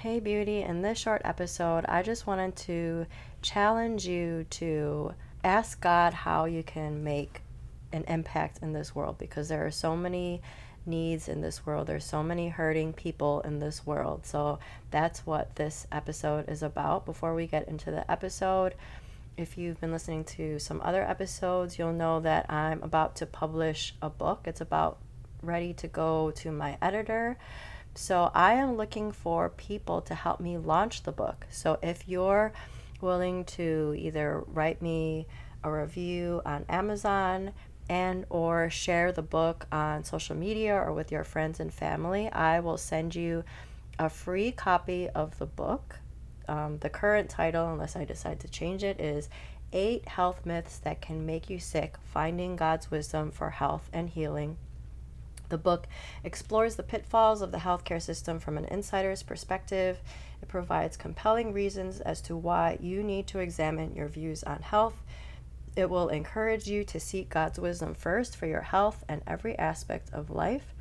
Hey, beauty. In this short episode, I just wanted to challenge you to ask God how you can make an impact in this world because there are so many needs in this world. There's so many hurting people in this world. So that's what this episode is about. Before we get into the episode, if you've been listening to some other episodes, you'll know that I'm about to publish a book. It's about ready to go to my editor. So I am looking for people to help me launch the book. So if you're willing to either write me a review on Amazon and or share the book on social media or with your friends and family, I will send you a free copy of the book. Um, the current title, unless I decide to change it, is Eight Health Myths That Can Make You Sick Finding God's Wisdom for Health and Healing. The book explores the pitfalls of the healthcare system from an insider's perspective. It provides compelling reasons as to why you need to examine your views on health it will encourage you to seek God's wisdom first for your health and every aspect of life.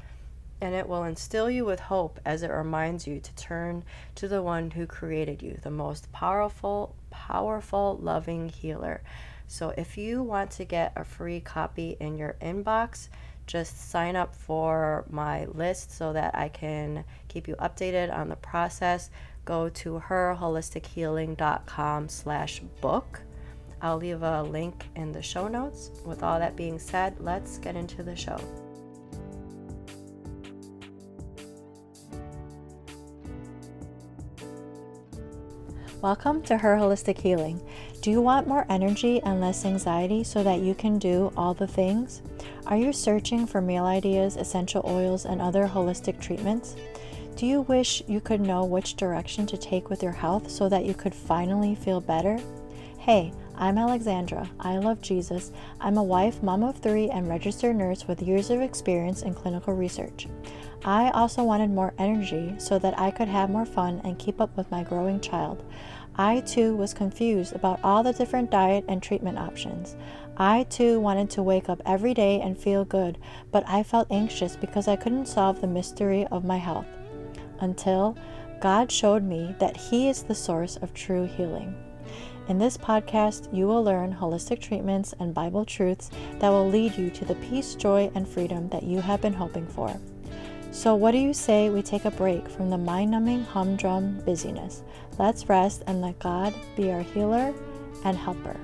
And it will instill you with hope as it reminds you to turn to the one who created you, the most powerful, powerful, loving healer. So if you want to get a free copy in your inbox, just sign up for my list so that I can keep you updated on the process. Go to herholistichealing.com slash book I'll leave a link in the show notes. With all that being said, let's get into the show. Welcome to Her Holistic Healing. Do you want more energy and less anxiety so that you can do all the things? Are you searching for meal ideas, essential oils, and other holistic treatments? Do you wish you could know which direction to take with your health so that you could finally feel better? Hey, I'm Alexandra. I love Jesus. I'm a wife, mom of three, and registered nurse with years of experience in clinical research. I also wanted more energy so that I could have more fun and keep up with my growing child. I too was confused about all the different diet and treatment options. I too wanted to wake up every day and feel good, but I felt anxious because I couldn't solve the mystery of my health. Until God showed me that He is the source of true healing. In this podcast, you will learn holistic treatments and Bible truths that will lead you to the peace, joy, and freedom that you have been hoping for. So, what do you say we take a break from the mind numbing humdrum busyness? Let's rest and let God be our healer and helper.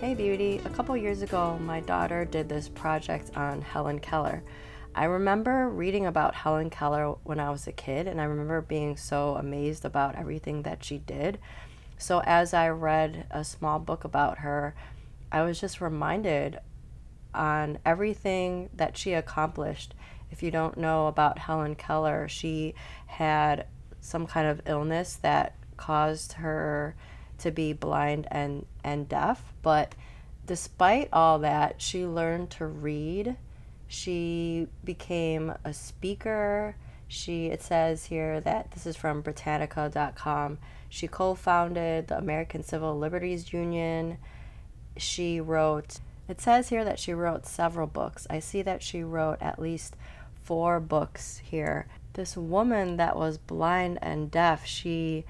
Hey, beauty. A couple years ago, my daughter did this project on Helen Keller. I remember reading about Helen Keller when I was a kid, and I remember being so amazed about everything that she did. So, as I read a small book about her, I was just reminded on everything that she accomplished. If you don't know about Helen Keller, she had some kind of illness that caused her to be blind and, and deaf. But despite all that, she learned to read she became a speaker. She it says here that this is from Britannica.com. She co-founded the American Civil Liberties Union. She wrote it says here that she wrote several books. I see that she wrote at least four books here. This woman that was blind and deaf, she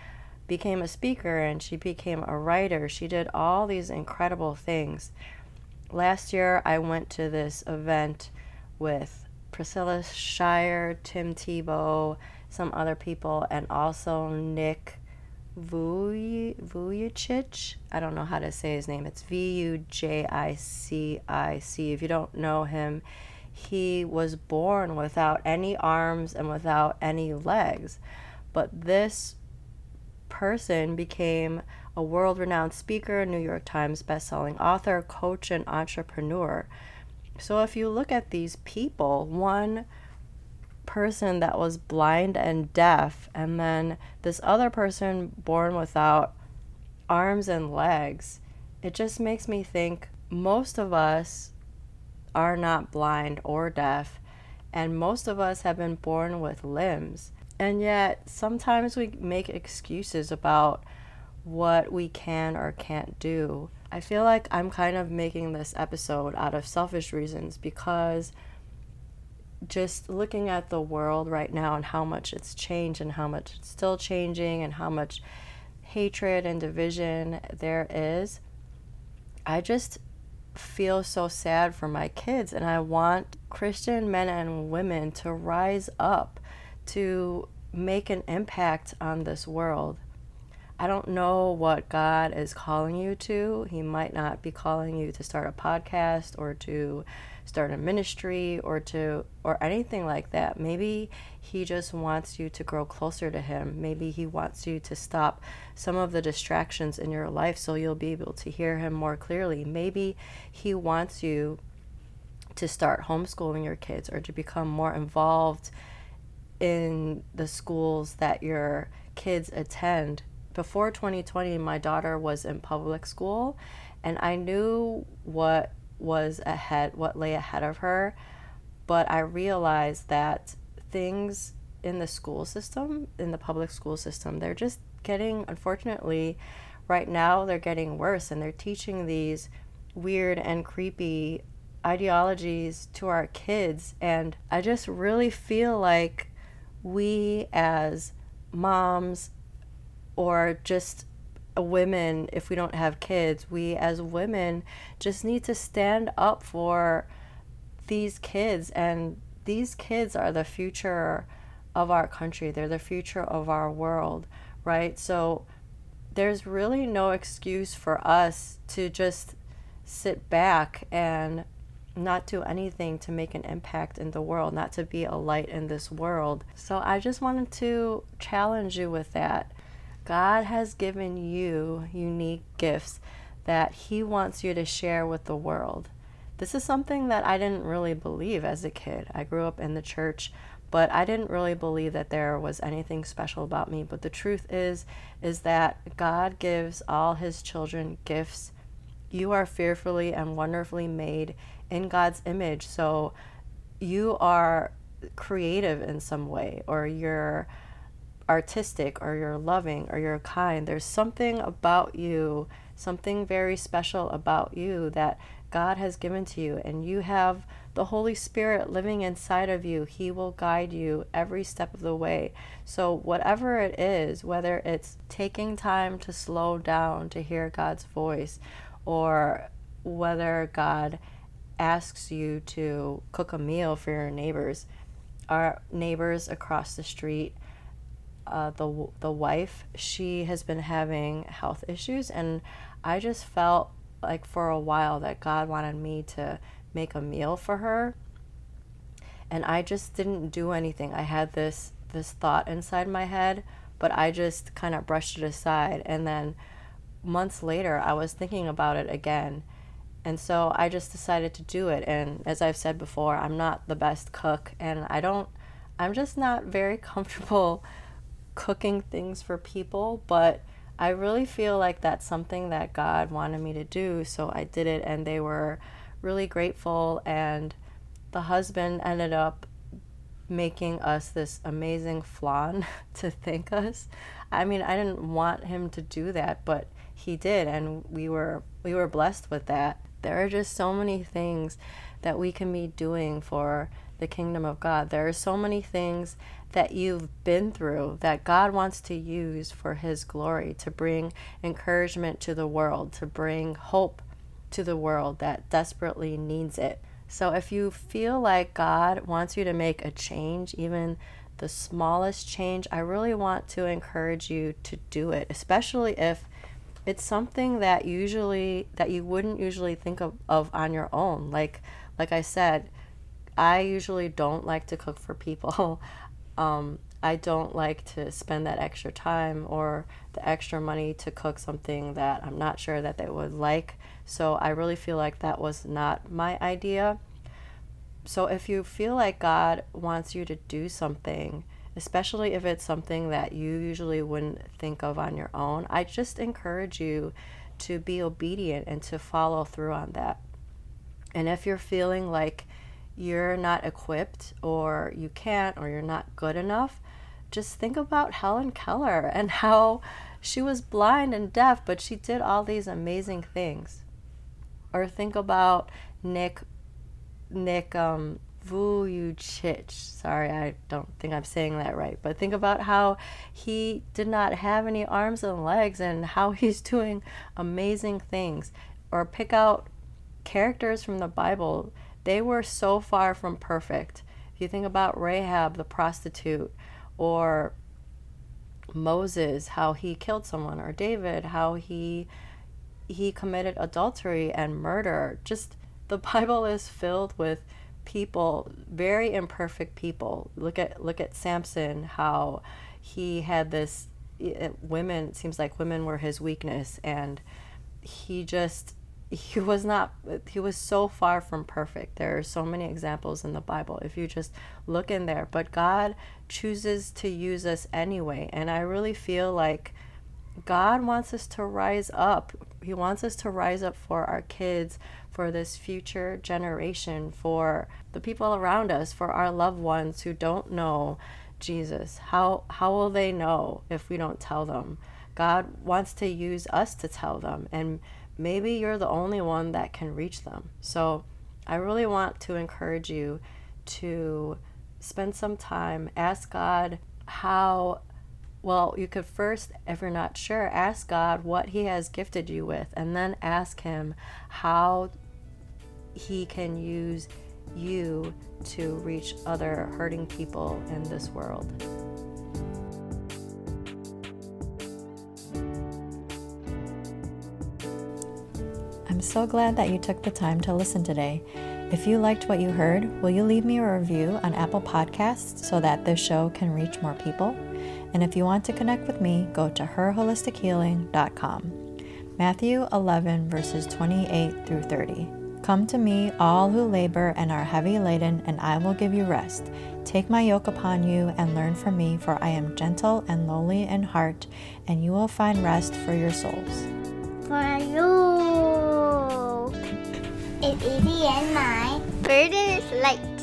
became a speaker and she became a writer. She did all these incredible things. Last year, I went to this event with Priscilla Shirer, Tim Tebow, some other people, and also Nick Vujicic. I don't know how to say his name. It's V U J I C I C. If you don't know him, he was born without any arms and without any legs. But this person became a world renowned speaker, New York Times bestselling author, coach, and entrepreneur. So if you look at these people, one person that was blind and deaf, and then this other person born without arms and legs, it just makes me think most of us are not blind or deaf, and most of us have been born with limbs. And yet, sometimes we make excuses about what we can or can't do. I feel like I'm kind of making this episode out of selfish reasons because just looking at the world right now and how much it's changed and how much it's still changing and how much hatred and division there is, I just feel so sad for my kids. And I want Christian men and women to rise up to make an impact on this world. I don't know what God is calling you to. He might not be calling you to start a podcast or to start a ministry or to or anything like that. Maybe he just wants you to grow closer to him. Maybe he wants you to stop some of the distractions in your life so you'll be able to hear him more clearly. Maybe he wants you to start homeschooling your kids or to become more involved in the schools that your kids attend before 2020, my daughter was in public school, and I knew what was ahead, what lay ahead of her. But I realized that things in the school system, in the public school system, they're just getting, unfortunately, right now, they're getting worse, and they're teaching these weird and creepy ideologies to our kids. And I just really feel like we as moms or just women, if we don't have kids, we as women just need to stand up for these kids. And these kids are the future of our country, they're the future of our world, right? So there's really no excuse for us to just sit back and not do anything to make an impact in the world, not to be a light in this world. So I just wanted to challenge you with that. God has given you unique gifts that He wants you to share with the world. This is something that I didn't really believe as a kid. I grew up in the church, but I didn't really believe that there was anything special about me. But the truth is is that God gives all his children gifts. You are fearfully and wonderfully made in God's image. So you are creative in some way or you're artistic or you're loving or you're kind. There's something about you, something very special about you that God has given to you, and you have the Holy Spirit living inside of you. He will guide you every step of the way. So, whatever it is, whether it's taking time to slow down to hear God's voice, or whether God asks you to cook a meal for your neighbors, our neighbors across the street uh, the the wife, she has been having health issues, and I just felt like for a while that God wanted me to make a meal for her, and I just didn't do anything. I had this this thought inside my head, but I just kind of brushed it aside, and then months later, I was thinking about it again. And so I just decided to do it. And as I've said before, I'm not the best cook and I don't, I'm just not very comfortable cooking things for people, but I really feel like that's something that God wanted me to do. So I did it, and they were really grateful. And the husband ended up making us this amazing flan to thank us. I mean, I didn't want him to do that, but he did, and we were we were blessed with that. There are just so many things that we can be doing for the kingdom of God. There are so many things that you've been through that God wants to use for His glory, to bring encouragement to the world, to bring hope to the world that desperately needs it. So if you feel like God wants you to make a change, even the smallest change, I really want to encourage you to do it, especially if it's something that usually that you wouldn't usually think of, of on your own. Like like I said, I usually don't like to cook for people. Um, I don't like to spend that extra time or the extra money to cook something that I'm not sure that they would like. So I really feel like that was not my idea. So if you feel like God wants you to do something, especially if it's something that you usually wouldn't think of on your own, I just encourage you to be obedient and to follow through on that. And if you're feeling like you're not equipped or you can't or you're not good enough, just think about Helen Keller and how she was blind and deaf, but she did all these amazing things. Or think about Nick Nick um, Vujicic. Sorry, I don't think I'm saying that right. But think about how he did not have any arms and legs and how he's doing amazing things. Or pick out characters from the Bible. They were so far from perfect. If you think about Rahab, the prostitute, or Moses, how he killed someone, or David, how he he committed adultery and murder. Just the Bible is filled with people, very imperfect people. Look at look at Samson, how he had this women seems like women were his weakness and he just he was not he was so far from perfect. There are so many examples in the bible if you just look in there. But god chooses to use us anyway and i really feel like god wants us to rise up. He wants us to rise up for our kids for this future generation, for the people around us, for our loved ones who don't know Jesus. How how will they know if we don't tell them? God wants to use us to tell them and maybe you're the only one that can reach them. So I really want to encourage you to spend some time ask God how well, you could first, if you're not sure, ask God what He has gifted you with, and then ask Him how he can use you to reach other hurting people in this world. I'm so glad that you took the time to listen today. If you liked what you heard, will you leave me a review on Apple Podcasts so that this show can reach more people? And if you want to connect with me, go to herholistichealing.com. Matthew 11, verses 28 through 30. Come to me, all who labor and are heavy laden, and I will give you rest. Take my yoke upon you and learn from me, for I am gentle and lowly in heart, and you will find rest for your souls. For you, it's easy and my burden is light.